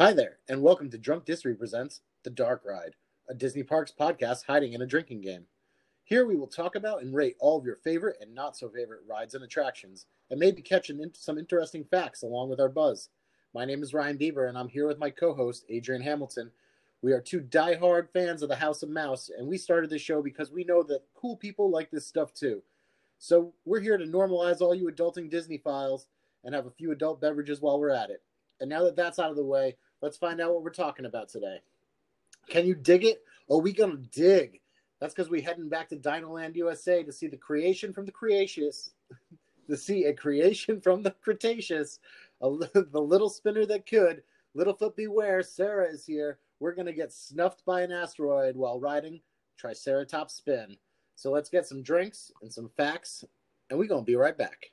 Hi there, and welcome to Drunk District Presents The Dark Ride, a Disney Parks podcast hiding in a drinking game. Here we will talk about and rate all of your favorite and not so favorite rides and attractions, and maybe catch some interesting facts along with our buzz. My name is Ryan Bieber, and I'm here with my co host, Adrian Hamilton. We are two die-hard fans of the House of Mouse, and we started this show because we know that cool people like this stuff too. So we're here to normalize all you adulting Disneyphiles and have a few adult beverages while we're at it. And now that that's out of the way, let's find out what we're talking about today. Can you dig it? Oh, we gonna dig. That's because we're heading back to Dinoland USA to see the creation from the Cretaceous, to see a creation from the Cretaceous, a, the little spinner that could. Littlefoot beware, Cera is here. We're gonna get snuffed by an asteroid while riding Triceratops Spin. So let's get some drinks and some facts, and we're gonna be right back.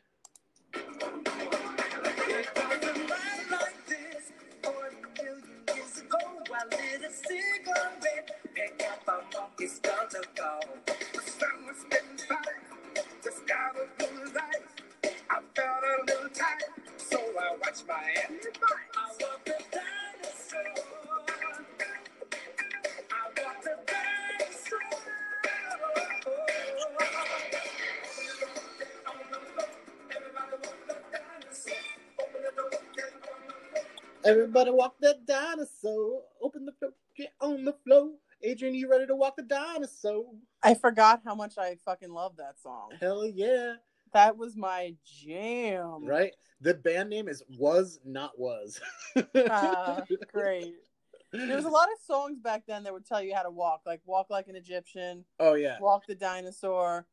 My hand. I want the dinosaur. Everybody walk that dinosaur. Open the floor, get on the floor. Adrian, you ready to walk the dinosaur? I forgot how much I fucking love that song. Hell yeah. That was my jam. Right? The band name is Was Not Was. Ah, great. There was a lot of songs back then that would tell you how to walk, like walk like an Egyptian, Oh yeah. walk the dinosaur,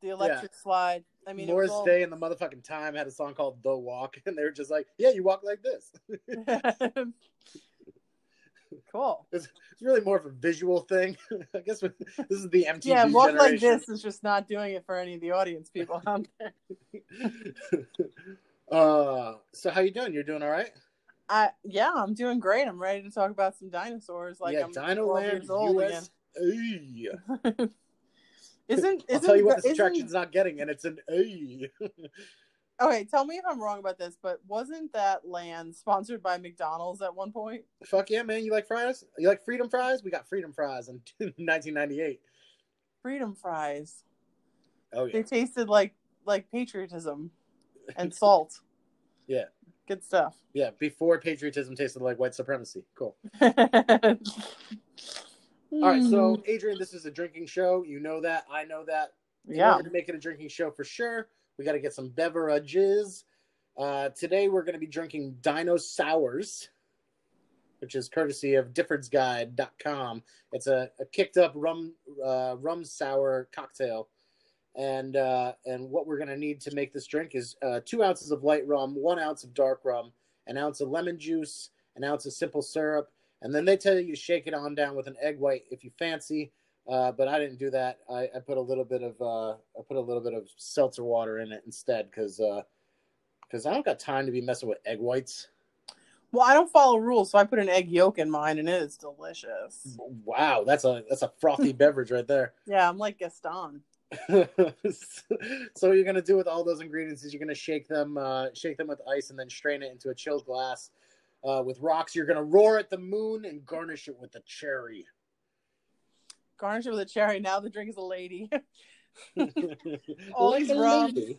the electric slide. I mean, Morris all- Day and the motherfucking Time had a song called The Walk, and they were just like, "Yeah, you walk like this." cool. it's, it's really more of a visual thing. I guess this is the MTV Yeah, walk like this is just not doing it for any of the audience people out there. uh, so how you doing? You're doing all right? I yeah, I'm doing great. I'm ready to talk about some dinosaurs. Like yeah, I'm 12 Dinoland years old US. Again. Isn't I'll isn't tell you what this isn't- attraction's not getting, and it's an A. Okay, tell me if I'm wrong about this, but wasn't that land sponsored by McDonald's at one point? Fuck yeah, man! You like fries? You like freedom fries? We got freedom fries in 1998. Freedom fries. Oh yeah, They tasted like like patriotism and salt. Yeah. Good stuff. yeah. Before patriotism tasted like white supremacy. Cool. All right, so Adrian, this is a drinking show. You know that. I know that. In yeah. to make it a drinking show for sure, we got to get some beverages. Uh, today we're going to be drinking Dino Sours, which is courtesy of DiffordsGuide.com. It's a, a kicked up rum uh, rum sour cocktail, and uh, and what we're going to need to make this drink is uh, two ounces of light rum, one ounce of dark rum, an ounce of lemon juice, an ounce of simple syrup, and then they tell you to shake it on down with an egg white if you fancy. Uh, but I didn't do that. I, I put a little bit of uh, I put a little bit of seltzer water in it instead because because I don't got time to be messing with egg whites. Well, I don't follow rules, so I put an egg yolk in mine, and it is delicious. Wow, that's a that's a frothy beverage right there. Yeah, I'm like Gaston. so what you're gonna do with all those ingredients is you're gonna shake them uh, shake them with ice and then strain it into a chilled glass uh, with rocks. You're gonna roar at the moon and garnish it with a cherry. Garnish it with a cherry. Now the drink is a lady. Like Always a rum. lady.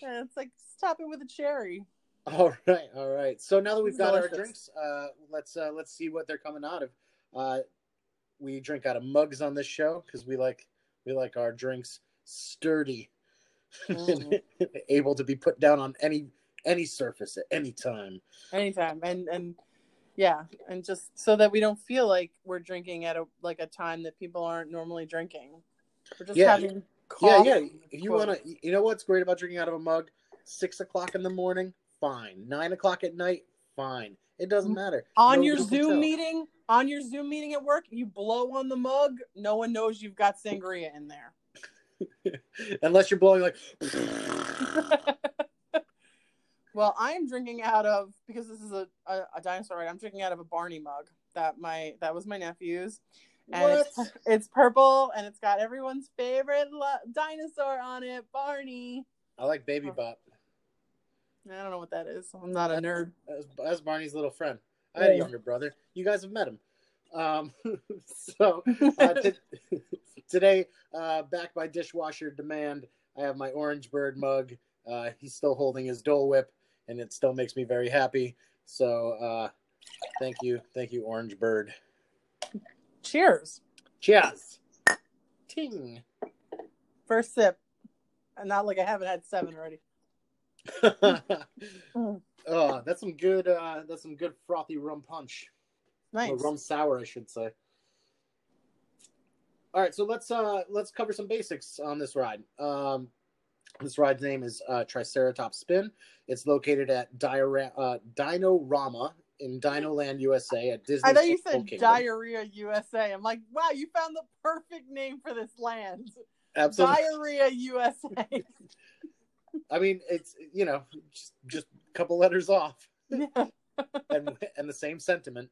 Yeah, it's like top it with a cherry. All right, all right. So now that we've got our drinks, uh, let's uh, let's see what they're coming out of. Uh, we drink out of mugs on this show because we like we like our drinks sturdy, Mm. able to be put down on any any surface at any time. Anytime, and and yeah, and just so that we don't feel like we're drinking at a like a time that people aren't normally drinking. We're just Yeah. having Yeah, coffee. yeah. If you want to, you know what's great about drinking out of a mug? Six o'clock in the morning, fine. Nine o'clock at night, fine. It doesn't mm-hmm. matter. on No your Zoom tell. meeting, on your Zoom meeting at work, you blow on the mug. No one knows you've got sangria in there. unless you're blowing like. Well, I'm drinking out of because this is a, a, a dinosaur ride. I'm drinking out of a Barney mug that my that was my nephew's, and What? it's it's purple and it's got everyone's favorite lo- dinosaur on it, Barney. I like Baby Bop. I don't know what that is. I'm not a nerd. That's, that's Barney's little friend. I had a younger brother. You guys have met him. Um, so you guys have met him. So uh, t- today, uh, backed by dishwasher demand, I have my Orange Bird mug. Uh, he's still holding his Dole Whip, and it still makes me very happy. So uh, thank you, thank you, Orange Bird. Cheers. Cheers. Ting. First sip. And not like I haven't had seven already. oh, that's some good. Uh, that's some good frothy rum punch. Nice. Or rum sour, I should say. All right, so let's uh let's cover some basics on this ride. Um, this ride's name is uh, Triceratops Spin. It's located at Diora- uh, Dinorama in Dinoland, USA, at Disney. I thought you said Kingdom. diarrhea USA. I'm like, wow, you found the perfect name for this land. Absolutely. Diarrhea USA. I mean, it's you know just just a couple letters off, Yeah. and and the same sentiment.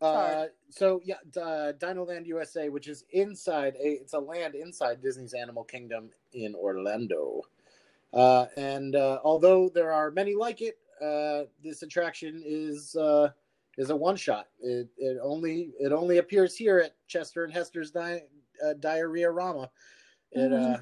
Uh, so yeah, uh, Dinoland USA, which is inside a, it's a land inside Disney's Animal Kingdom in Orlando. Uh, and uh, although there are many like it, uh, this attraction is uh, is a one shot. It, it only it only appears here at Chester and Hester's di- uh, Diarrhea Rama. It uh,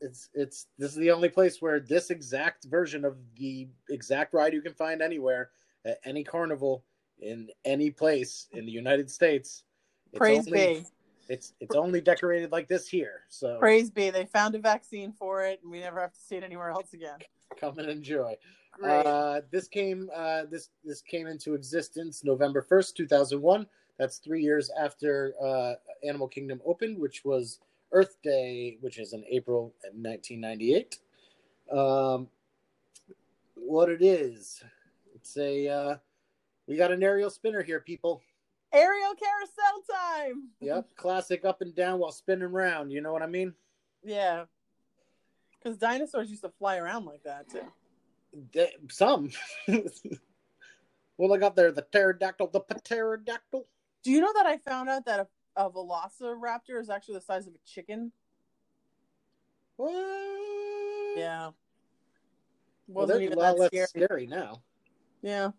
it's it's this is the only place where this exact version of the exact ride you can find anywhere at any carnival in any place in the United States. It's Praise only, be. It's it's only decorated like this here. So Praise be. They found a vaccine for it and we never have to see it anywhere else again. come and enjoy. Uh, this came uh, this this came into existence November first, two thousand one. That's three years after uh, Animal Kingdom opened, which was Earth Day, which is in April nineteen ninety eight. Um, what it is, it's a uh, we got an aerial spinner here, people. Aerial carousel time. Yep, classic up and down while spinning around. You know what I mean? Yeah. Because dinosaurs used to fly around like that too. They- Some. well, I got there the pterodactyl, the pterodactyl. Do you know that I found out that a, a velociraptor is actually the size of a chicken? What? Yeah. Well, Wasn't they're a lot less scary. scary now. Yeah.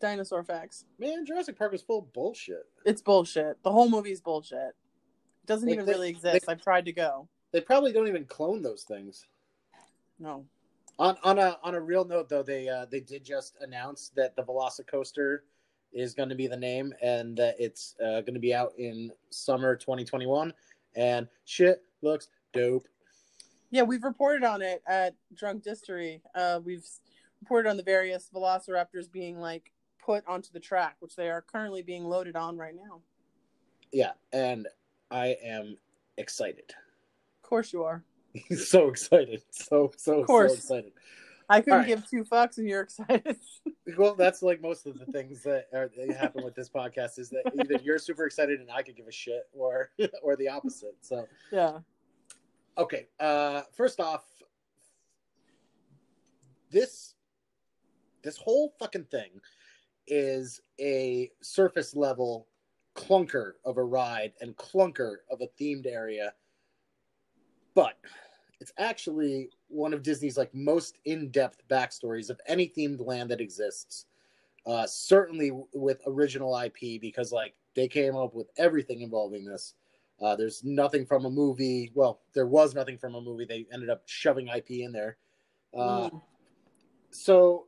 Dinosaur facts. Man, Jurassic Park is full of bullshit. It's bullshit. The whole movie's bullshit. It doesn't Like, even they- really exist. they- I've tried to go. They probably don't even clone those things. No. On on a on a real note, though, they uh, they did just announce that the Velocicoaster is going to be the name, and that it's uh, going to be out in summer 2021. And shit looks dope. Yeah, we've reported on it at Drunk Distery. Uh, we've reported on the various velociraptors being like put onto the track, which they are currently being loaded on right now. Yeah, and I am excited. Of course you are. so excited. So so Of course. so excited. I couldn't right. give two fucks and you're excited. Well, that's like most of the things that, are, that happen with this podcast is that either you're super excited and I could give a shit, or or the opposite. So yeah. okay, uh, first off, this this whole fucking thing is a surface level clunker of a ride and clunker of a themed area, but it's actually one of Disney's like most in-depth backstories of any themed land that exists. Uh, certainly with original IP because like they came up with everything involving this. Uh, there's nothing from a movie. Well, there was nothing from a movie. They ended up shoving IP in there. Uh, Mm. so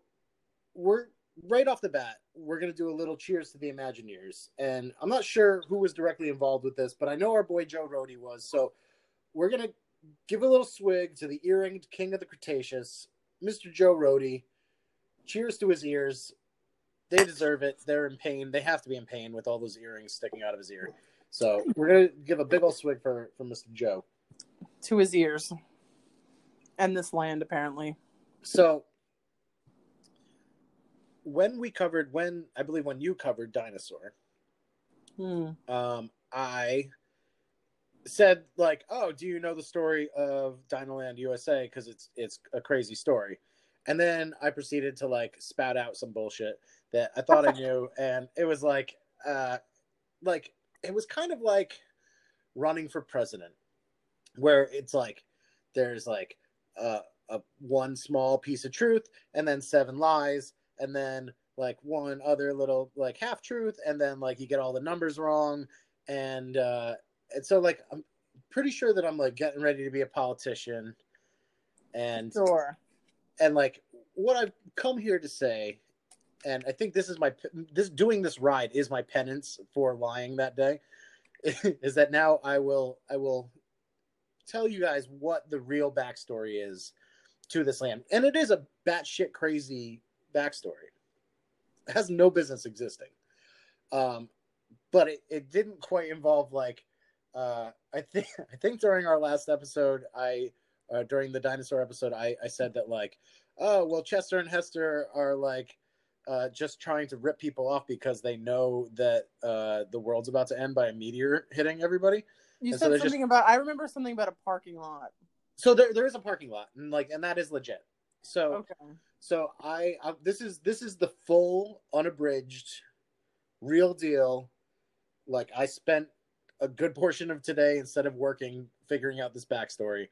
we're right off the bat we're going to do a little cheers to the imagineers. And i'm not sure who was directly involved with this but i know our boy joe Rohde was. So we're going to give a little swig to the earringed king of the cretaceous mr joe Rohde. cheers to his ears. They deserve it. They're in pain. They have to be in pain with all those earrings sticking out of his ear. So we're going to give a big old swig for for mr joe. To his ears. And this land, apparently. So when we covered when I believe when you covered dinosaur, Hmm. um, I said like, "Oh, do you know the story of Dinoland USA? Because it's it's a crazy story." And then I proceeded to like spout out some bullshit that I thought I knew, and it was like, uh, like it was kind of like running for president, where it's like there's like uh, a one small piece of truth and then seven lies and then like one other little like half truth, and then like you get all the numbers wrong, and uh, and so like I'm pretty sure that I'm like getting ready to be a politician, and Sure. and like what I've come here to say, and I think this is my this doing this ride is my penance for lying that day, is that now I will I will tell you guys what the real backstory is to this land, and it is a batshit crazy backstory. It has no business existing, um, but it, it didn't quite involve like uh, I think I think during our last episode I uh, during the dinosaur episode I I said that like oh well chester and hester are like uh, just trying to rip people off because they know that uh, the world's about to end by a meteor hitting everybody You And said there's something about. I remember something about a parking lot. so there, there is a parking lot and like and that is legit so Okay. so I, I this is this is the full unabridged real deal. Like i spent a good portion of today instead of working figuring out this backstory.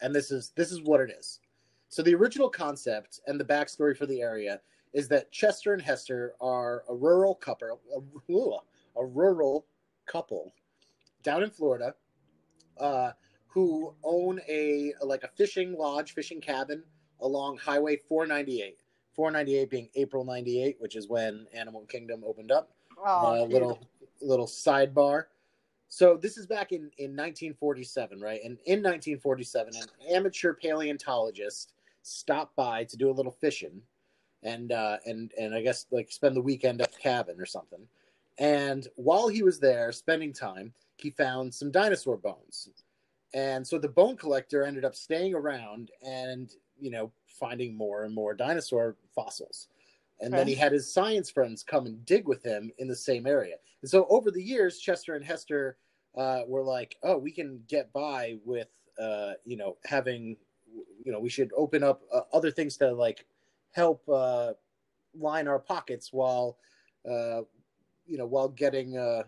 And this is this is what it is. So the original concept and the backstory for the area is that chester and hester are a rural couple a, a rural couple down in florida uh, who own a like a fishing lodge fishing cabin along highway 498 498 being april 98 which is when animal kingdom opened up Oh, uh, little little sidebar. So this is back in in 1947, right? And in 1947, an amateur paleontologist stopped by to do a little fishing, and uh, and and I guess like spend the weekend at the cabin or something. And while he was there spending time, he found some dinosaur bones. And so the bone collector ended up staying around and you know finding more and more dinosaur fossils. And then he had his science friends come and dig with him in the same area. And so over the years, Chester and Hester uh, were like, "Oh, we can get by with, uh, you know, having, you know, we should open up uh, other things to like help uh, line our pockets while, uh, you know, while getting uh,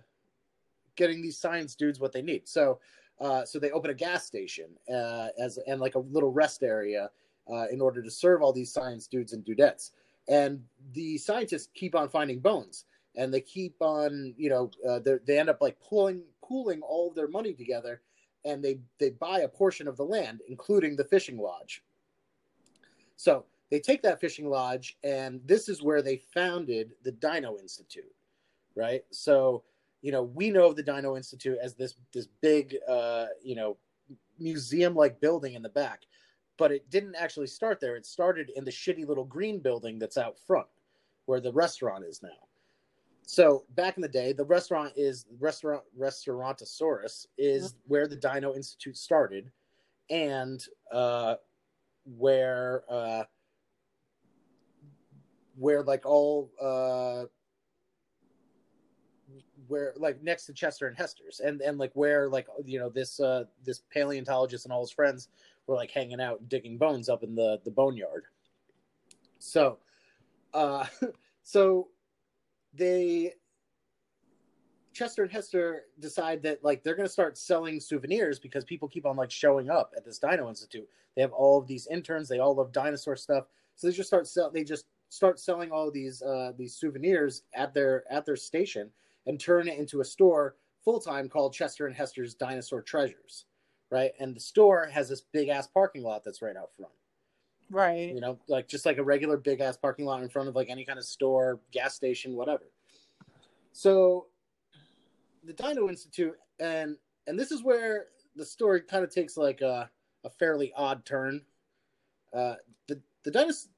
getting these science dudes what they need." So, uh, so they open a gas station uh, as and like a little rest area uh, in order to serve all these science dudes and dudettes. And the scientists keep on finding bones. And they keep on you know uh, they end up like pulling pooling all of their money together and they they buy a portion of the land including the fishing lodge. So they take that fishing lodge and this is where they founded the dino institute right? So you know we know of the dino institute as this this big uh you know museum like building in the back but it didn't actually start there. It started in the shitty little green building that's out front where the restaurant is now. So back in the day, the restaurant is restaurant Restaurantosaurus is where the Dino Institute started, and uh, where uh, where like all uh, where like next to Chester and Hester's, and and like where like you know this uh, this paleontologist and all his friends were like hanging out digging bones up in the the boneyard. So, uh, so they Chester and Hester decide that like they're going to start selling souvenirs because people keep on like showing up at this Dino Institute. They have all of these interns. They all love dinosaur stuff, so they just start sell. They just start selling all these uh, these souvenirs at their at their station and turn it into a store full time called Chester and Hester's Dinosaur Treasures right? And the store has this big ass parking lot that's right out front. Right. You know, like just like a regular big ass parking lot in front of like any kind of store, gas station, whatever. So the Dino Institute and and this is where the story kind of takes like a, a fairly odd turn. Uh, the the dinosaur,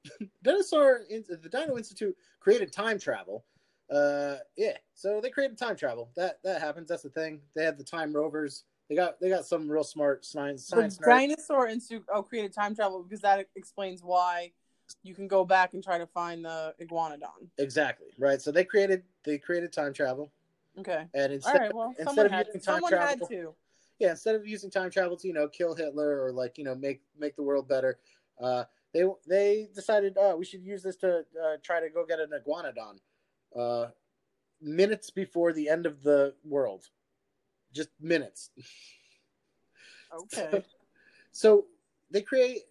dinosaur the Dino Institute created time travel. Uh, yeah, so they created time travel. That that happens. That's the thing. They had the time rovers. They got they got some real smart science science dinosaur institute oh created time travel because that explains why you can go back and try to find the iguanodon. Exactly right. So they created they created time travel, Okay. and instead right. Well, instead of using time someone travel, to. yeah, instead of using time travel to you know kill Hitler or like you know make make the world better, uh, they they decided uh, we should use this to uh, try to go get an iguanodon, uh, minutes before the end of the world, just minutes. Okay. So they create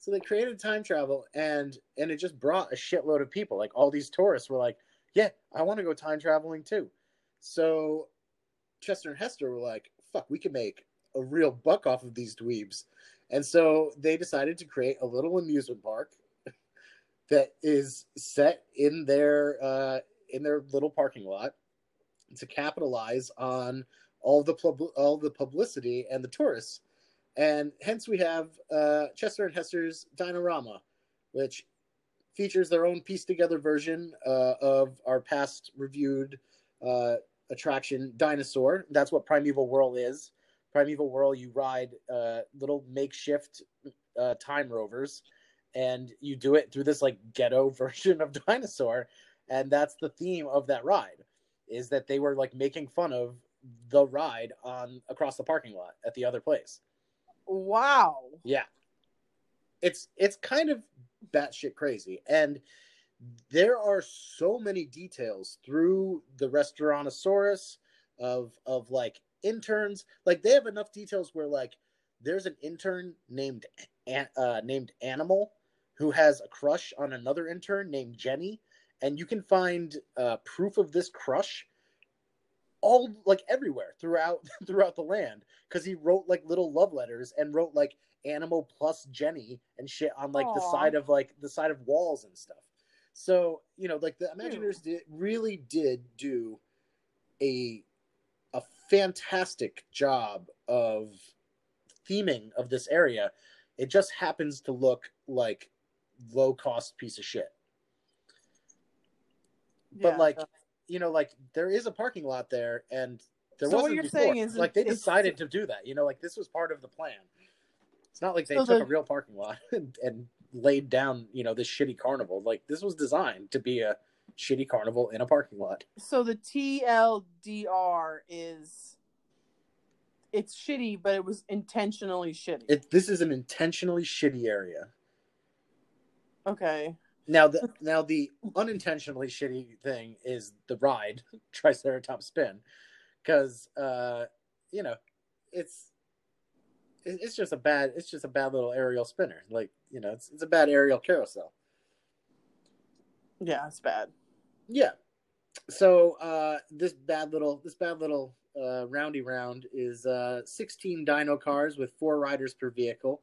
So they created time travel, and and it just brought a shitload of people. Like all these tourists were like, "Yeah, I want to go time traveling too." So Chester and Hester were like, "Fuck, we can make a real buck off of these dweebs," and so they decided to create a little amusement park that is set in their uh, in their little parking lot to capitalize on all the pub- all the publicity and the tourists, and hence we have uh, Chester and Hester's Dinorama, which features their own pieced together version uh, of our past reviewed uh, attraction Dinosaur. That's what Primeval Whirl is. Primeval Whirl, you ride uh, little makeshift uh, time rovers, and you do it through this like ghetto version of Dinosaur, and that's the theme of that ride. Is that they were like making fun of the ride on across the parking lot at the other place. Wow. Yeah. It's it's kind of batshit crazy. And there are so many details through the Restaurantosaurus of of like interns. Like they have enough details where like there's an intern named uh, named Animal who has a crush on another intern named Jenny, and you can find uh, proof of this crush all like everywhere throughout throughout the land because he wrote like little love letters and wrote like animal plus jenny and shit on like the side of like the side of walls and stuff. So you know like the imagineers did really did do a a fantastic job of theming of this area. It just happens to look like low cost piece of shit but Yeah. like you know like there is a parking lot there and there So what wasn't you're before. saying is like they decided to do that you know like this was part of the plan it's not like they So took the- a real parking lot and, and laid down you know this shitty carnival like this was designed to be a shitty carnival in a parking lot so the TLDR is it's shitty, but it was intentionally shitty. it, this is an intentionally shitty area okay. Now the now the unintentionally shitty thing is the ride triceratops spin because uh you know it's it's just a bad it's just a bad little aerial spinner. Like you know it's, it's a bad aerial carousel. Yeah, it's bad. yeah. So uh this bad little this bad little uh roundy round is uh 16 dino cars with four riders per vehicle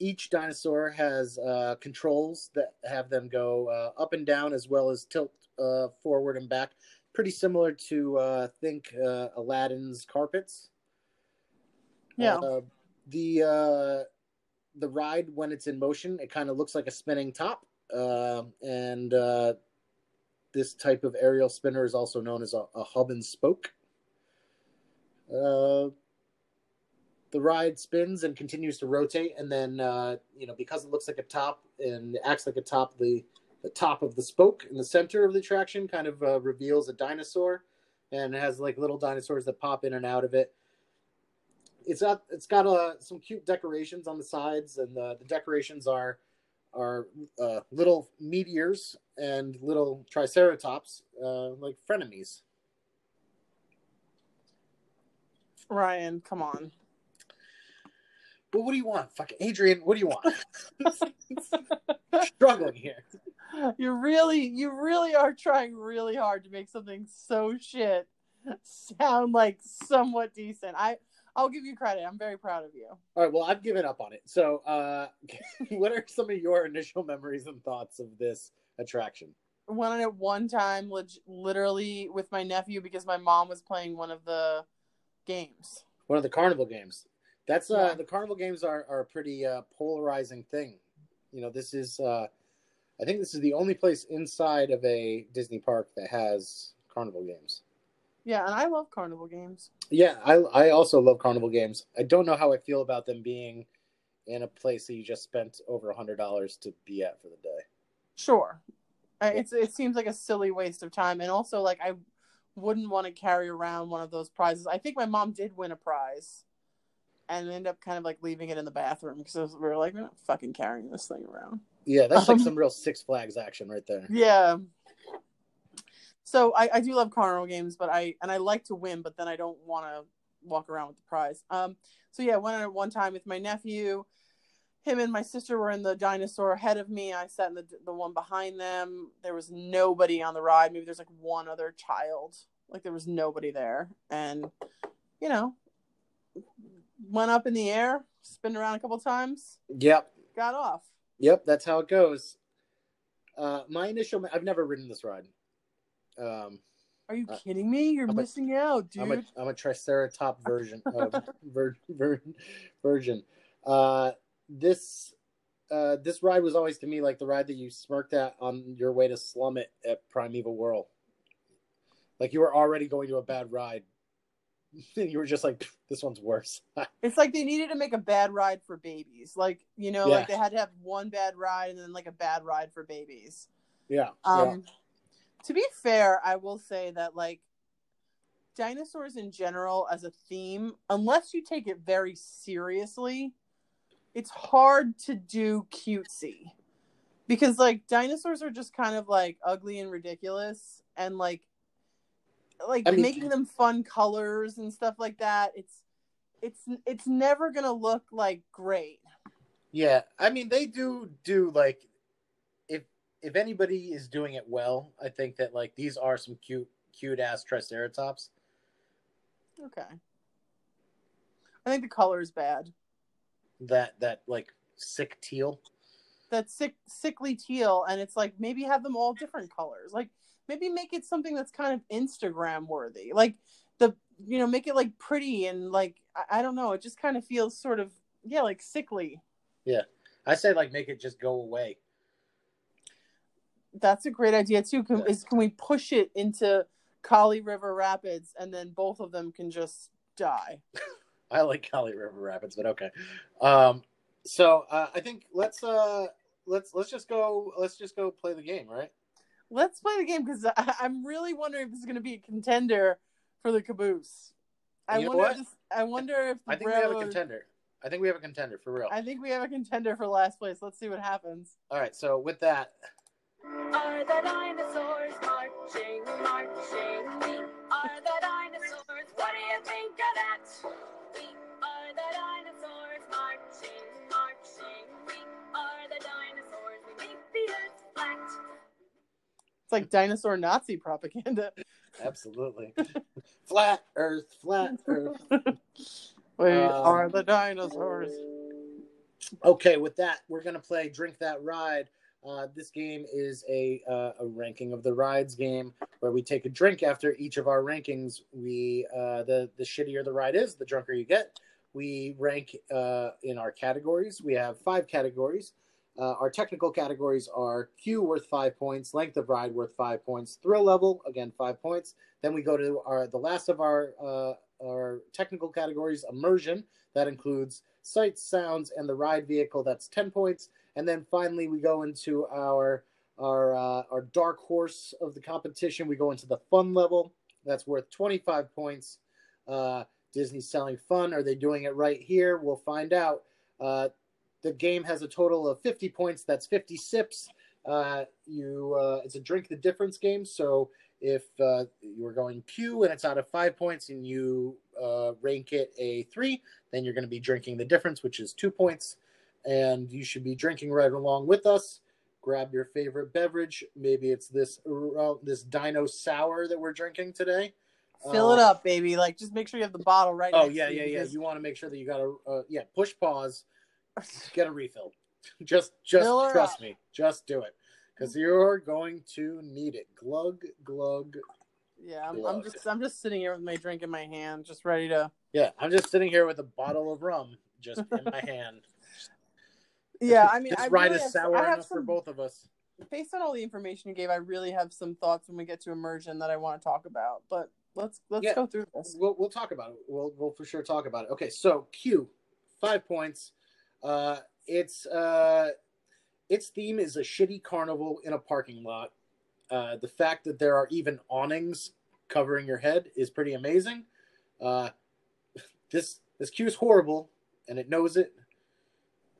each dinosaur has uh controls that have them go uh, up and down as well as tilt uh forward and back pretty similar to uh think uh aladdin's carpets Yeah. uh, the uh, the ride when it's in motion, it kind of looks like a spinning top, uh, and uh, this type of aerial spinner is also known as a, a hub and spoke. The ride spins and continues to rotate, and then uh, you know because it looks like a top and acts like a top, the the top of the spoke in the center of the attraction kind of uh, reveals a dinosaur, and it has like little dinosaurs that pop in and out of it it's got it's got uh, some cute decorations on the sides, and the, the decorations are are uh, little meteors and little triceratops, uh, like frenemies. Ryan, come on. But what do you want, fucking Adrian? What do you want? Struggling here. You really you really are trying really hard to make something so shit sound like somewhat decent. I I'll give you credit. I'm very proud of you. All right, well, I've given up on it. So, uh, what are some of your initial memories and thoughts of this attraction? Went on it one time, leg- literally with my nephew because my mom was playing one of the games. One of the carnival games. That's uh, Yeah. the carnival games are, are a pretty uh, polarizing thing. You know, this is uh, I think this is the only place inside of a Disney park that has carnival games. Yeah, and I love carnival games. Yeah, I I also love carnival games. I don't know how I feel about them being in a place that you just spent over a hundred dollars to be at for the day. Sure, Uh, it's it seems like a silly waste of time, and also like I wouldn't want to carry around one of those prizes. I think my mom did win a prize, and end up kind of like leaving it in the bathroom because we are like, we're not fucking carrying this thing around. Yeah, that's like Um, some real Six Flags action right there. Yeah. So I, I do love carnival games, but I and I like to win, but then I don't want to walk around with the prize. Um. So yeah, went it one time with my nephew. him and my sister were in the dinosaur ahead of me. I sat in the the one behind them. There was nobody on the ride. Maybe there's like one other child. Like there was nobody there, and you know, went up in the air, spin around a couple times, Yep. got off. Yep. That's how it goes. Uh, my initial, I've never ridden this ride. Um, Are you Uh, kidding me? You're I'm a- missing out, dude. I'm a I'm a Triceratop version of ver, version. Uh, this uh, this ride was always to me like the ride that you smirked at on your way to Slum It at Primeval Whirl. Like you were already going to a bad ride. you were just like, this one's worse. It's like they needed to make a bad ride for babies. Like, you know, Yeah. like they had to have one bad ride and then like a bad ride for babies. yeah. Um to be fair, I will say that like dinosaurs in general as a theme, unless you take it very seriously, it's hard to do cutesy. Because like dinosaurs are just kind of like ugly and ridiculous and like like I mean- making them fun colors and stuff like that. It's it's it's never going to look like great. Yeah, I mean they do do like if if anybody is doing it well, I think that like these are some cute cute ass triceratops. Okay. I think the color is bad. That that like sick teal. that sick sickly teal and it's like maybe have them all different colors like maybe make it something that's kind of instagram worthy like the you know make it like pretty and like I, I don't know it just kind of feels sort of yeah like sickly Yeah. I say like make it just go away. that's a great idea too can, Yeah. is can we push it into kali river rapids and then both of them can just die I like Kali River Rapids, but okay. Um, so uh, I think let's uh let's let's just go let's just go play the game, right? Let's play the game because i'm really wondering if this is going to be a contender for the caboose i wonder what? if this, i wonder if the I think we have a contender. I think we have a contender for real. I think we have a contender for last place. Let's see what happens. All right, so with that, Are the dinosaurs marching, marching? It's like dinosaur Nazi propaganda. absolutely, flat Earth, flat Earth. We Um, are the dinosaurs. Okay, with that, we're gonna play Drink That Ride. Uh, this game is a uh, a ranking of the rides game where we take a drink after each of our rankings. We uh, the the shittier the ride is, the drunker you get. We rank uh, in our categories. We have five categories. Uh, our technical categories are Q worth five points, length of ride worth five points, thrill level again five points. Then we go to our the last of our uh, our technical categories, immersion. That includes sights, sounds, and the ride vehicle. That's ten points. And then finally, we go into our our uh, our dark horse of the competition. We go into the fun level. That's worth twenty five points. Uh, Disney's selling fun. Are they doing it right here? We'll find out. Uh, the game has a total of 50 points. That's 50 sips. Uh, you, uh, it's a drink the difference game. So if uh, you're going Q and it's out of five points and you uh, rank it a three, then you're going to be drinking the difference, which is two points. And you should be drinking right along with us. Grab your favorite beverage. Maybe it's this this Dino Sour that we're drinking today. Fill it Uh, up, baby. Like just make sure you have the bottle right. Oh yeah, yeah, yeah. You want to make sure that you got a uh, yeah push pause, get a refill. Just just Fill her trust up. me. Just do it because you're going to need it. Glug glug. Yeah, I'm, I'm just I'm just sitting here with my drink in my hand, just ready to. Yeah, I'm just sitting here with a bottle of rum just in my hand. Yeah, I mean, this I ride really is sour I have enough for both of us. based on all the information you gave. I really have some thoughts when we get to immersion that I want to talk about. But let's let's Yeah. go through this. We'll we'll talk about it. We'll we'll for sure talk about it. Okay, so Q, five points. Uh, it's uh, its theme is a shitty carnival in a parking lot. Uh, the fact that there are even awnings covering your head is pretty amazing. Uh, this this Q is horrible, and it knows it.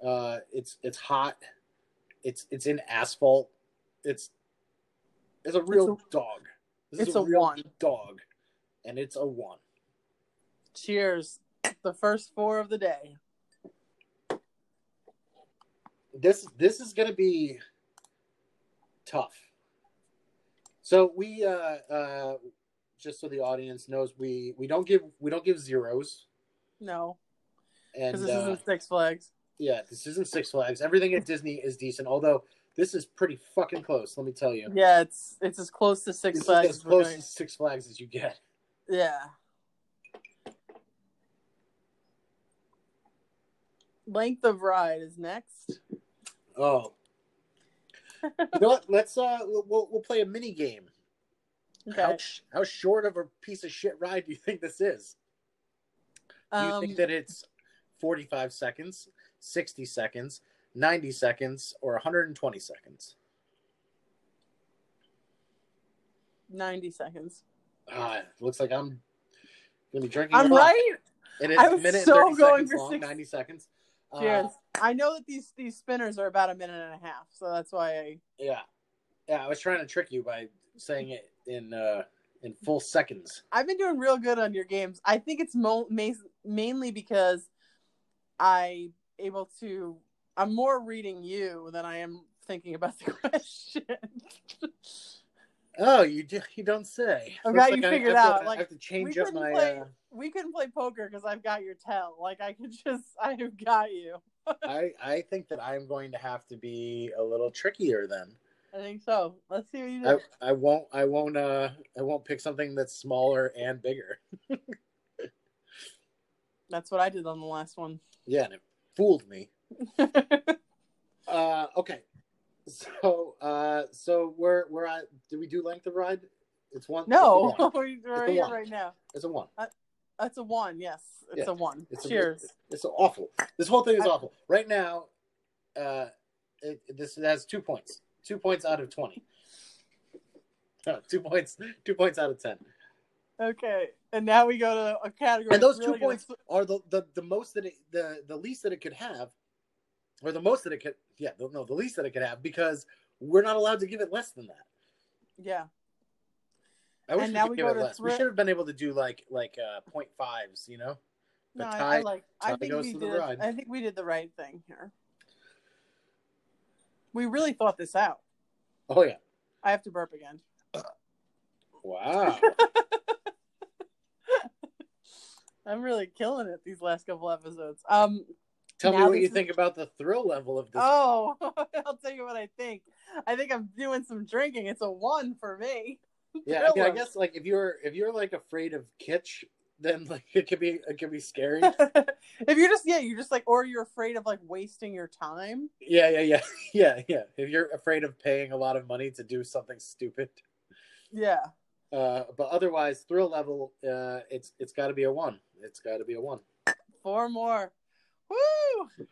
Uh, it's it's hot. It's it's in asphalt. It's it's a real It's dog. This it's a, a real one. dog, and it's a one. Cheers. The first four of the day. This this is gonna be tough. So we uh uh just so the audience knows we we don't give we don't give zeros No, and this uh, isn't Six Flags. yeah this isn't Six Flags. Everything at Disney is decent, although this is pretty fucking close. Let me tell you, Yeah, it's it's as close to Six Flags as close to Six Flags as you get. Yeah. Length of ride is next. Oh, you know what? Let's uh we'll we'll, play a mini game. How Okay. sh- how short of a piece of shit ride do you think this is? Do you Um, think that it's 45 seconds, 60 seconds, 90 seconds, or 120 seconds? 90 seconds. Ah, looks like I'm gonna be drinking. I'm right. It is I a was minute and so 30 going seconds for long, six- 90 seconds. Uh, I know that these these spinners are about a minute and a half, so that's why I. yeah, yeah. I was trying to trick you by saying it in uh in full seconds. I've been doing real good on your games. I think it's mo- ma- mainly because I able to. I'm more reading you than I am thinking about the question. Oh, you do, you don't say. I've Looks got you I- figured I have out, to- like, I have to change up my. play- Uh, we couldn't play poker because I've got your tell. Like I could just, I've got you. I I think that I'm going to have to be a little trickier then. I think so. Let's see what you do. I won't I won't uh I won't pick something that's smaller and bigger. That's what I did on the last one. Yeah, and it fooled me. Uh okay. So uh so we're we're at did we do length of ride? It's one no, it's we're here one. right now. It's a one. That's a one. Yes, it's Yeah, a one. It's a, Cheers. It's awful. This whole thing is I- awful. Right now, uh it, this has two points. Two points out of twenty. Uh, two points two points out of ten. Okay, and now we go to a category. and those that's two really gonna points are the, the the most that it the the least that it could have or the most that it could yeah no the least that it could have because we're not allowed to give it less than that Yeah, i wish And we now could we go to less we should have been able to do like like uh point fives you know no, But I, I like. I think we did. I think we did the right thing here. We really thought this out. oh yeah I have to burp again. wow I'm really killing it these last couple episodes. Um. tell me what you is- think about the thrill level of this Oh, I'll tell you what I think. I think I'm doing some drinking. It's a one for me. Yeah I, mean, I guess like if you're if you're like afraid of kitsch then like it could be it could be scary if you're just yeah, you're just like, or you're afraid of like wasting your time. yeah yeah yeah yeah yeah if you're afraid of paying a lot of money to do something stupid Yeah. Uh, but otherwise, thrill level, uh, it's it's got to be a one. It's got to be a one. Four more. Woo!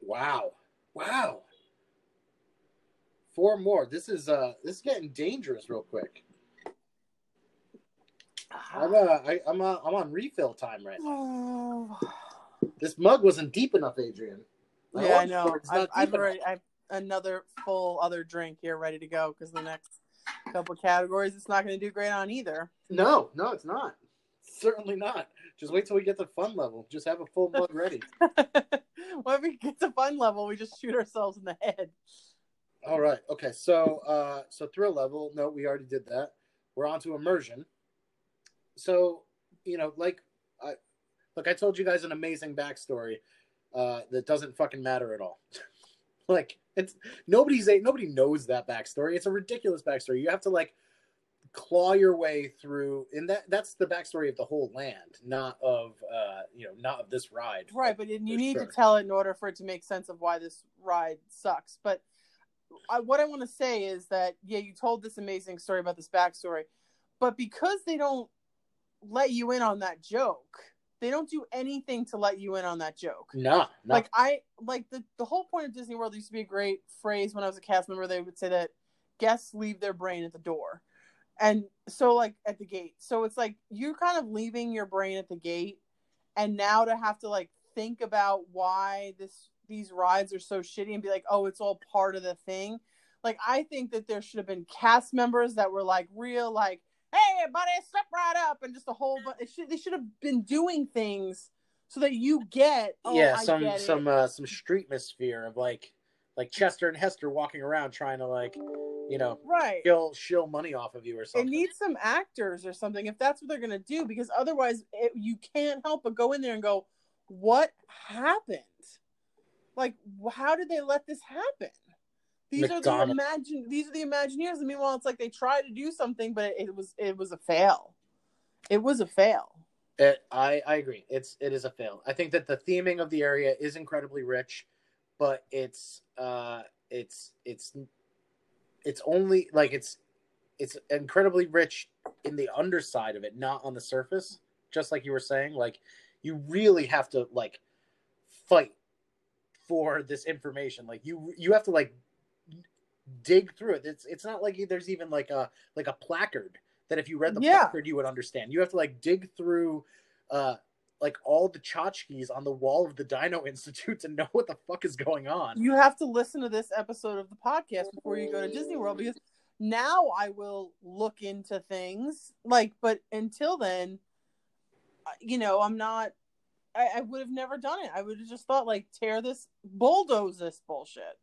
Wow, wow. Four more. This is uh, this is getting dangerous real quick. I'm uh, I, I'm uh, I'm on refill time right now. Oh. This mug wasn't deep enough, Adrian. My Yeah, I know. I've, I've already I've another full other drink here ready to go because the next couple categories it's not going to do great on either. No, no, it's not. Certainly not. Just wait till we get to fun level. Just have a full mug ready. when we get to fun level, we just shoot ourselves in the head. All right. Okay. So, uh, so thrill level. No, we already did that. We're on to immersion. So, you know, like, I look, I told you guys an amazing backstory uh, that doesn't fucking matter at all. like, it's nobody's a nobody knows that backstory. It's a ridiculous backstory. You have to like claw your way through, and that that's the backstory of the whole land, not of uh, you know, not of this ride. Right, but you need sure. to tell it in order for it to make sense of why this ride sucks. But I, what I want to say is that yeah, you told this amazing story about this backstory, but because they don't let you in on that joke, they don't do anything to let you in on that joke. Nah, nah. Like I like the the whole point of Disney World used to be a great phrase when I was a cast member. They would say that guests leave their brain at the door, and so like at the gate. So it's like you're kind of leaving your brain at the gate, and now to have to like think about why this these rides are so shitty and be like, oh, it's all part of the thing. Like I think that there should have been cast members that were like real like, hey, buddy, step right up, and just a whole. It should they should have been doing things so that you get oh, yeah, I some get some uh, some street streetmosphere of like like Chester and Hester walking around trying to like you know right. shill shill money off of you or something. It needs some actors or something if that's what they're gonna do because otherwise it, you can't help but go in there and go, what happened? Like, how did they let this happen? These are the imagine. These are the Imagineers, and meanwhile, it's like they tried to do something, but it, was it was a fail. It was a fail. It, I I agree. It's it is a fail. I think that the theming of the area is incredibly rich, but it's uh it's it's it's only like it's it's incredibly rich in the underside of it, not on the surface. Just like you were saying, like you really have to like fight for this information. Like you you have to like dig through it. It's it's not like there's even like a like a placard that if you read the Yeah. placard you would understand. You have to like dig through uh like all the tchotchkes on the wall of the Dino Institute to know what the fuck is going on. You have to listen to this episode of the podcast before you go to Disney World because now I will look into things like, but until then, uh, you know, I'm not. I, I would have never done it. I would have just thought like tear this, bulldoze this bullshit.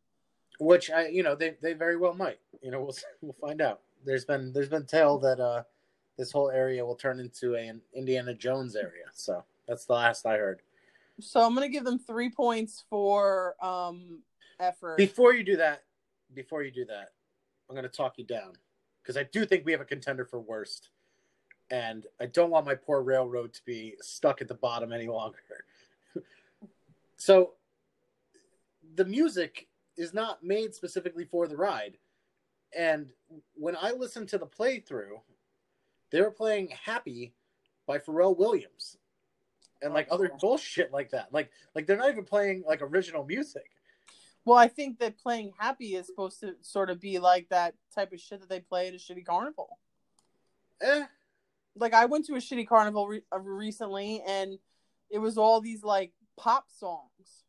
Which I you know they they very well might. You know we'll we'll find out. There's been there's been tale that uh this whole area will turn into a, an Indiana Jones area. So that's the last I heard. So I'm gonna give them three points for um effort. Before you do that, before you do that, I'm going to talk you down because I do think we have a contender for worst, and I don't want my poor railroad to be stuck at the bottom any longer. so, the music is not made specifically for the ride, and when I listened to the playthrough, they were playing "Happy" by Pharrell Williams, and like other bullshit like that. Like, like they're not even playing like original music. Well, I think that playing happy is supposed to sort of be like that type of shit that they play at a shitty carnival. Eh, Like I went to a shitty carnival re- uh, recently, and it was all these like pop songs.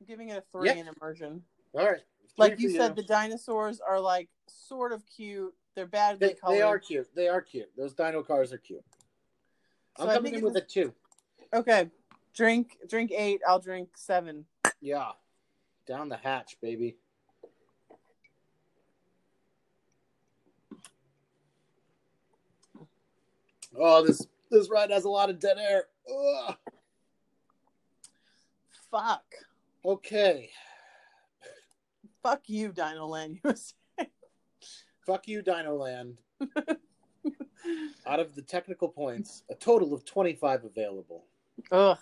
I'm giving it a three Yeah. in immersion. All right. Like Three you for said, the dinosaurs are like sort of cute. They're badly they, colored. they are cute. They are cute. Those dino cars are cute. So I'm coming in with a two. Okay, drink drink eight. I'll drink seven. Yeah. Down the hatch, baby. Oh, this this ride has a lot of dead air. Ugh. Fuck. Okay. Fuck you, Dino Land USA. Fuck you, Dino Land. Out of the technical points, a total of 25 available. Ugh.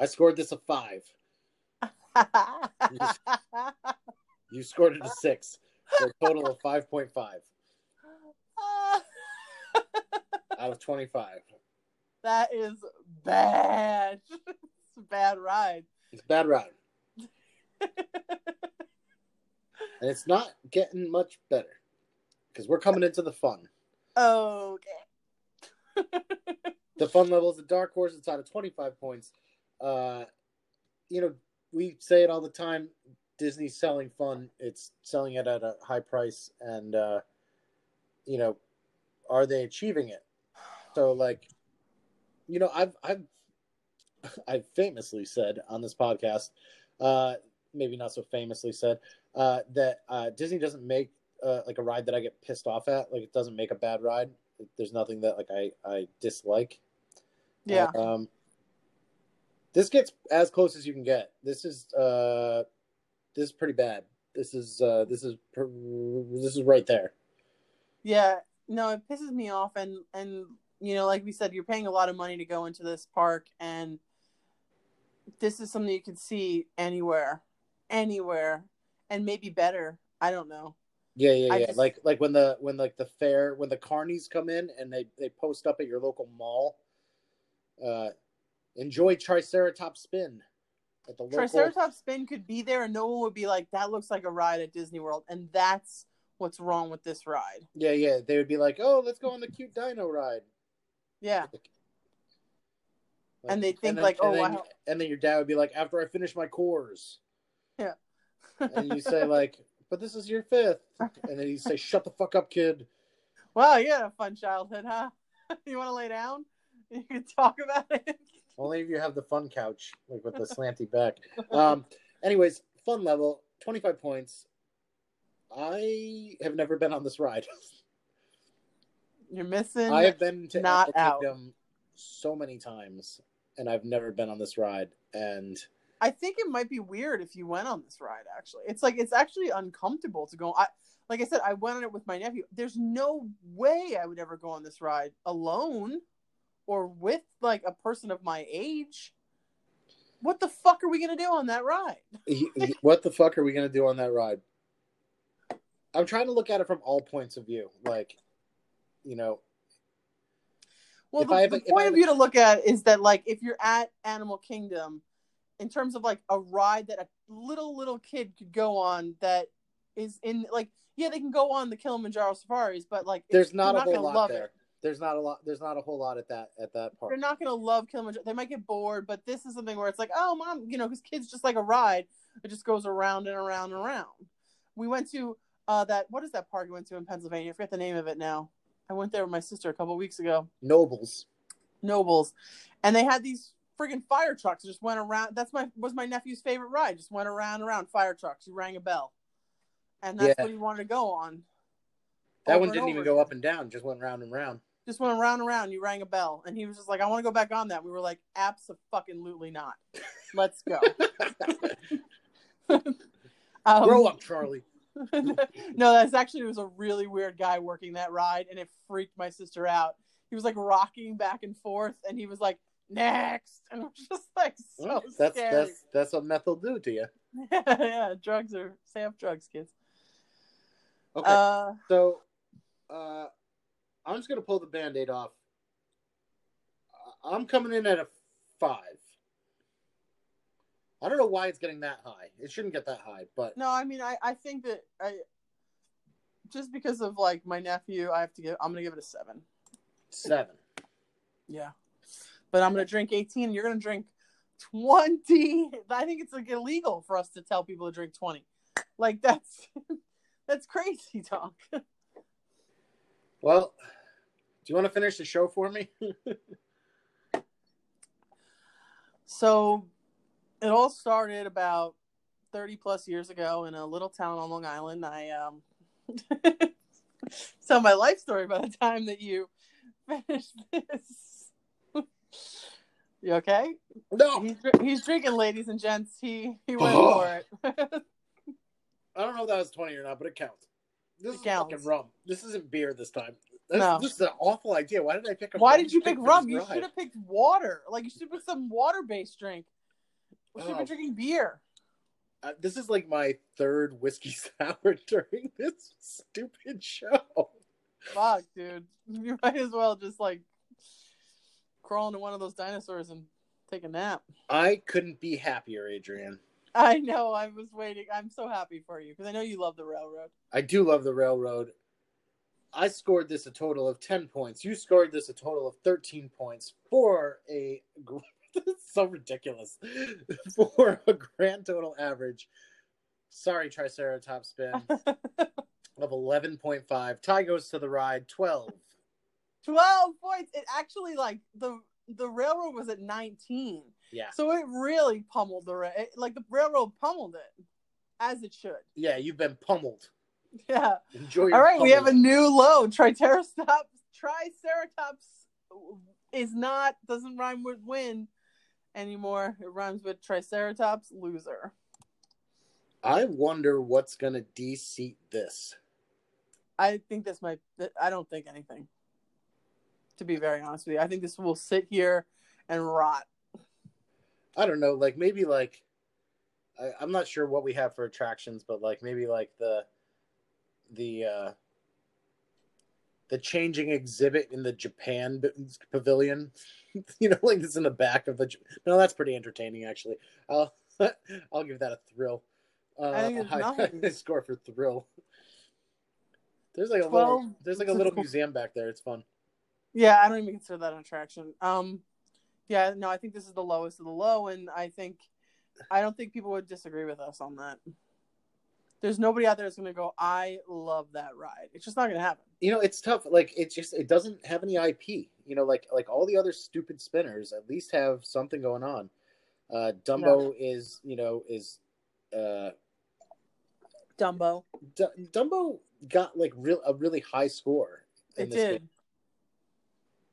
I scored this a five. You scored it a six. For a total of 5.5 out of 25. that is bad. it's a bad ride. It's a bad ride. and it's not getting much better because we're coming into the fun. Okay. The fun level is the dark horse. It's out of 25 points. Uh, you know, we say it all the time. Disney's selling fun. It's selling it at a high price, and uh, you know, are they achieving it? So, like, you know, I've I've I've famously said on this podcast, uh, maybe not so famously said, uh, that uh, Disney doesn't make uh, like a ride that I get pissed off at. Like, it doesn't make a bad ride. There's nothing that like I I dislike. Yeah. Um, this gets as close as you can get. This is uh, this is pretty bad. This is uh, this is this is right there. Yeah. No, it pisses me off and and you know, like we said, you're paying a lot of money to go into this park and this is something you can see anywhere. Anywhere. And maybe better. I don't know. Yeah, yeah, I yeah. just- Like like when the when like the fair when the carnies come in and they they post up at your local mall. Uh, enjoy TriceraTop Spin at the local. TriceraTop Spin could be there and no one would be like, that looks like a ride at Disney World. And that's what's wrong with this ride. Yeah, yeah. They would be like, "Oh, let's go on the cute dino ride." Yeah. Like- And they think then- like, and oh, then, wow. and then your dad would be like, "After I finish my Coors," Yeah. and you say like, "But this is your fifth. and then you say, "Shut the fuck up, kid." Wow, you had a fun childhood, huh? you want to lay down? You can talk about it. Only if you have the fun couch, like with the slanty back. Um, anyways, fun level, 25 points. I have never been on this ride. You're missing. I have been to not Animal. Kingdom so many times, and I've never been on this ride. And I think it might be weird if you went on this ride. Actually, it's like it's actually uncomfortable to go. I like I said, I went on it with my nephew. There's no way I would ever go on this ride alone or with like a person of my age. What the fuck are we gonna do on that ride? what the fuck are we gonna do on that ride? I'm trying to look at it from all points of view. Like, you know, Well, the, the a- I point of a- view to look at is that like if you're at Animal Kingdom, in terms of like a ride that a little little kid could go on that is in like yeah they can go on the Kilimanjaro safaris, but like there's not a whole lot there. It. There's not a lot. There's not a whole lot at that at that park. They're not gonna love Kilimanjaro. They might get bored, but this is something where it's like oh mom, you know, because kids just like a ride. It just goes around and around and around. We went to uh that what is that park we went to in Pennsylvania? I forget the name of it now. I went there with my sister a couple weeks ago. Knoebels. Knoebels, and they had these friggin' fire trucks. Just went around. That's my was my nephew's favorite ride. Just went around and around fire trucks. He rang a bell, and that's Yeah. what he wanted to go on. That one didn't even go up and down. Just went round and round. Just went around and around. You rang a bell, and he was just like, "I want to go back on that." We were like, "Absolutely not. Let's go." um, Grow up, Charlie. no, that's actually it was a really weird guy working that ride, and it freaked my sister out. He was like rocking back and forth, and he was like, "Next," and was just like so Well, that's scary. that's that's what meth will do to you. yeah, drugs are off drugs, kids. Okay, Uh, so uh, I'm just gonna pull the band-aid off. I'm coming in at a five. I don't know why it's getting that high. It shouldn't get that high, but no, I mean, I I think that I just because of like my nephew, I have to give. I'm gonna give it a seven. seven. Yeah, but I'm gonna drink 18. You're gonna drink 20. I think it's like illegal for us to tell people to drink 20. Like that's that's crazy talk. Well, do you want to finish the show for me? So it all started about 30 plus years ago in a little town on Long Island. I um tell my life story by the time that you finish this. you okay? no, He's he's drinking, ladies and gents. He he went for it. I don't know if that was twenty or not, but it counts. This It is counts. fucking rum. This isn't beer this time. This, No. this is an awful idea. Why did I pick? A Why did you pick rum? You should have picked water. Like you should have picked some water-based drink. We should Oh. been drinking beer. Uh, this is like my third whiskey sour during this stupid show. Fuck, dude. You might as well just like crawl into one of those dinosaurs and take a nap. I couldn't be happier, Adrian. I know. I was waiting. I'm so happy for you because I know you love the railroad. I do love the railroad. I scored this a total of 10 points. You scored this a total of 13 points for a. so ridiculous. For a grand total average. Sorry, TriceraTop Spin. of 11.5. Ty goes to the ride 12. Twelve points. It actually like the the railroad was at 19, Yeah. so it really pummeled the ra- it, like the railroad pummeled it as it should. Yeah, you've been pummeled. Yeah. Enjoy your All right, we have a new low. Triceratops. Triceratops is not doesn't rhyme with win anymore. It rhymes with Triceratops loser. I wonder what's going to de-seat this. I think this might. I don't think anything. To be very honest with you, I think this will sit here and rot. I don't know, like maybe like I, I'm not sure what we have for attractions, but like maybe like the the uh the changing exhibit in the Japan pavilion. you know, like this in the back of the. No, that's pretty entertaining actually. I'll I'll give that a thrill. Uh, I high- score for thrill. There's like a Twelve. little there's like a little museum back there. It's fun. Yeah, I don't even consider that an attraction. Um, yeah, no, I think this is the lowest of the low, and I think I don't think people would disagree with us on that. There's nobody out there that's gonna go. I love that ride. It's just not gonna happen. You know, it's tough. Like it just it doesn't have any IP. You know, like like all the other stupid spinners at least have something going on. Uh Dumbo is, you know, is uh Dumbo. D- Dumbo got like real a really high score. in It this did. game.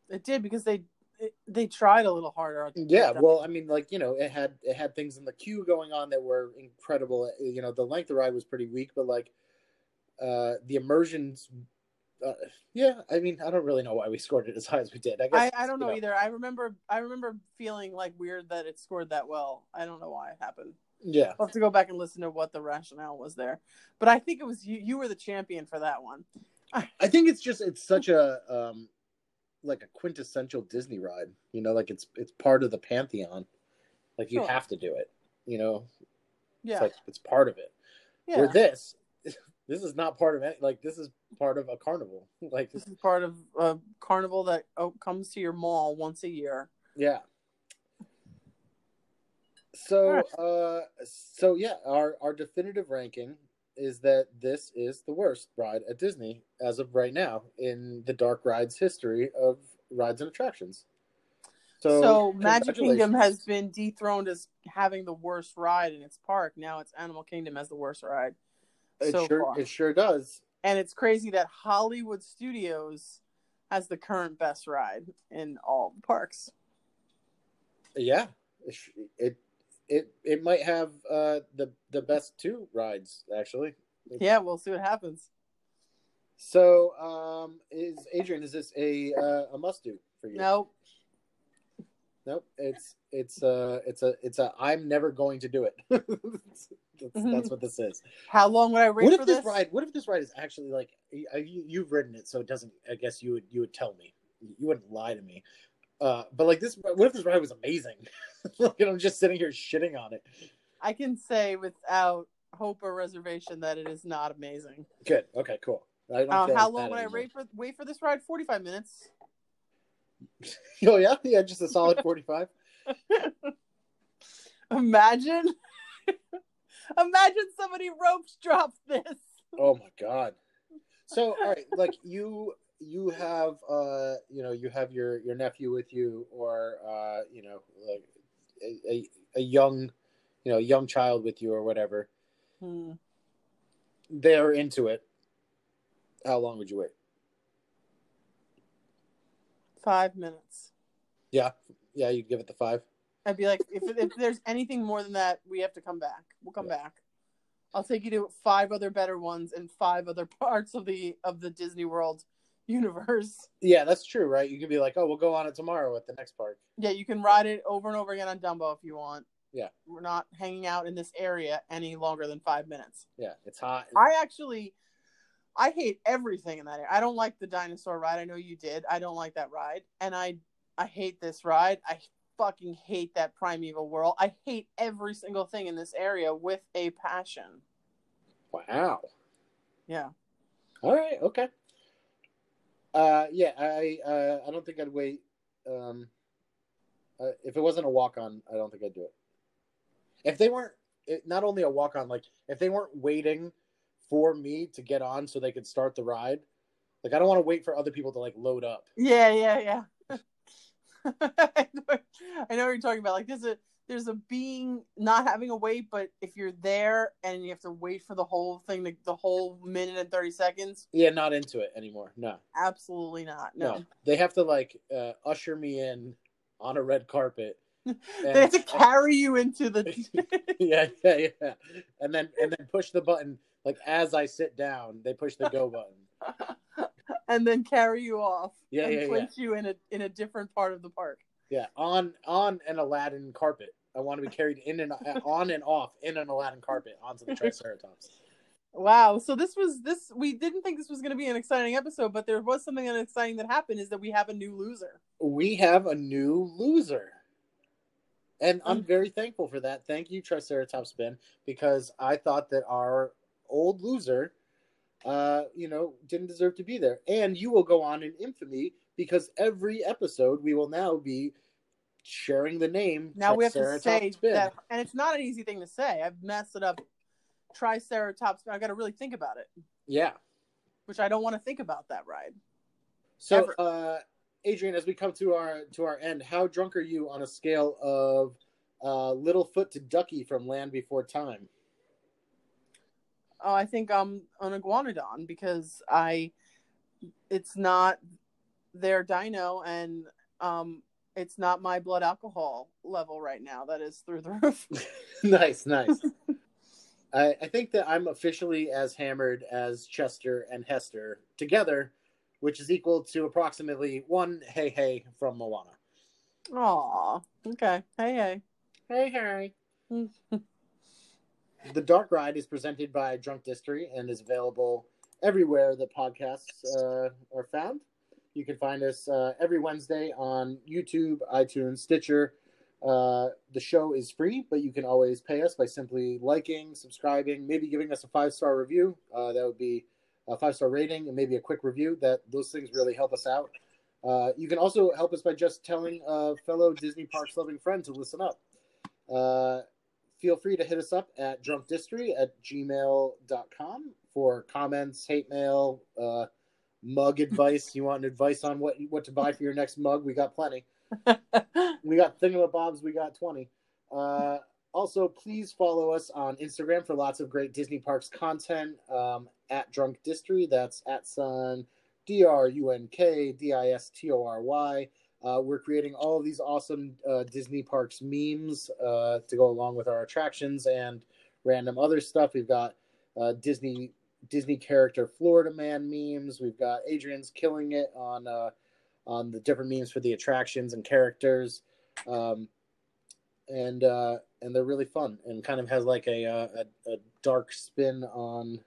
It did because they it, they tried a little harder. Yeah, well, I mean, like you know, it had it had things in the queue going on that were incredible. You know, the length of ride was pretty weak, but like uh the immersions. Uh, yeah, I mean, I don't really know why we scored it as high as we did. I guess I, I don't know you either. I remember I remember feeling like weird that it scored that well. I don't know why it happened. Yeah, I'll have to go back and listen to what the rationale was there. But I think it was you. You were the champion for that one. I think it's just it's such a um like a quintessential Disney ride. You know, like it's it's part of the pantheon. Like you Sure. have to do it. You know, Yeah, it's like it's part of it. yeah. Where this, this is not part of it. Like this is part of a carnival. Like This is part of a carnival that oh, comes to your mall once a year. yeah. So uh so yeah, our our definitive ranking is that this is the worst ride at Disney as of right now in the dark rides history of rides and attractions. So, So, Magic Kingdom has been dethroned as having the worst ride in its park. Now it's Animal Kingdom as the worst ride. it so sure far. it sure does. And it's crazy that Hollywood Studios has the current best ride in all the parks. Yeah, it it it, might have uh the the best two rides actually. Yeah, we'll see what happens. So, um, is Adrian? Is this a uh, a must do for you? No, Nope. It's it's a it's a it's a I'm never going to do it. that's, that's what this is. how long would I wait What for if this, this? ride? What if this ride is actually like you, you've ridden it, so it doesn't? I guess you would you would tell me. You wouldn't lie to me. Uh, but like this, what if this ride was amazing? like, and I'm just sitting here shitting on it. I can say without hope or reservation that it is not amazing. Good. Okay. Cool. I don't Uh, how long would I wait for wait for this ride? Forty five minutes. Oh yeah, yeah, just a solid forty-five. Imagine, imagine somebody ropes dropped this. Oh my god. So all right, like you you have uh you know you have your your nephew with you or uh you know like a, a, a young you know young child with you or whatever. Hmm. They're into it. How long would you wait? Five minutes. Yeah, yeah, you'd give it the five. I'd be like, if if there's anything more than that, we have to come back. We'll come Yeah. back. I'll take you to five other better ones and five other parts of the of the Disney World universe. Yeah, that's true, right? You could be like, oh, we'll go on it tomorrow at the next park. Yeah, you can ride it over and over again on Dumbo if you want. Yeah. We're not hanging out in this area any longer than five minutes. Yeah, it's hot. I actually I hate everything in that area. I don't like the dinosaur ride. I know you did. I don't like that ride. And I I hate this ride. I fucking hate that primeval world. I hate every single thing in this area with a passion. Wow. Yeah. All right. Okay. Uh, yeah, I uh, I don't think I'd wait. Um, uh, if it wasn't a walk on, I don't think I'd do it. If they weren't, it, not only a walk on, like if they weren't waiting for me to get on so they could start the ride, like I don't want to wait for other people to like load up. Yeah, yeah, yeah. I know I know what you're talking about. Like there's a there's a being not having a wait, but if you're there and you have to wait for the whole thing, the, the whole minute and thirty seconds, Yeah, not into it anymore. No, absolutely not. No, no. They have to like uh, usher me in on a red carpet. they have to carry you into the. yeah, yeah, yeah. And then and then push the button like as I sit down, they push the go button. and then carry you off Yeah, and yeah, yeah. place you in a in a different part of the park. Yeah, on on an Aladdin carpet. I want to be carried in and on and off in an Aladdin carpet onto the Triceratops. Wow. So this was this we didn't think this was going to be an exciting episode, but there was something exciting that happened is that we have a new loser. We have a new loser. And I'm Um, very thankful for that. Thank you, TriceraTop Spin, because I thought that our old loser, uh, you know, didn't deserve to be there. And you will go on in infamy because every episode we will now be sharing the name Now we have to say that, and it's not an easy thing to say. I've messed it up Triceratops. I got to really think about it, Yeah. which I don't want to think about that ride. So, Ever. uh, Adrian, as we come to our to our end, how drunk are you on a scale of uh, Littlefoot to Ducky from Land Before Time? Oh, I think I'm an iguanodon because I, it's not their dino, and um, it's not my blood alcohol level right now. That is through the roof. nice, nice. I, I think that I'm officially as hammered as Chester and Hester together, which is equal to approximately one Heihei from Moana. Aw, okay. Hey, Hey hey. hey. The Dark Ride is presented by Drunk Distillery and is available everywhere that podcasts uh, are found. You can find us uh, every Wednesday on YouTube, iTunes, Stitcher. Uh, the show is free, but you can always pay us by simply liking, subscribing, maybe giving us a five star review. Uh, that would be a five star rating and maybe a quick review. That those things really help us out. Uh, you can also help us by just telling a fellow Disney Parks loving friend to listen up. Feel free to hit us up at drunkdistory at gmail.com for comments, hate mail, uh, mug advice. You want advice on what what to buy for your next mug? We got plenty. We got thingamabobs. We got 20. Uh, also, please follow us on Instagram for lots of great Disney Parks content um, at Drunk Distory. That's at Sun D R U N K D I S T O R Y. Uh, we're creating all of these awesome uh, Disney Parks memes uh, to go along with our attractions and random other stuff. We've got uh, Disney Disney character Florida Man memes. We've got Adrian's killing it on uh, on the different memes for the attractions and characters, um, and uh, and they're really fun and kind of has like a, a a dark spin on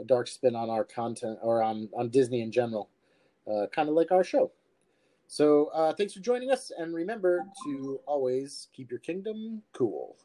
a dark spin on our content or on on Disney in general, kind of like our show. So uh, thanks for joining us, and remember to always keep your kingdom cool.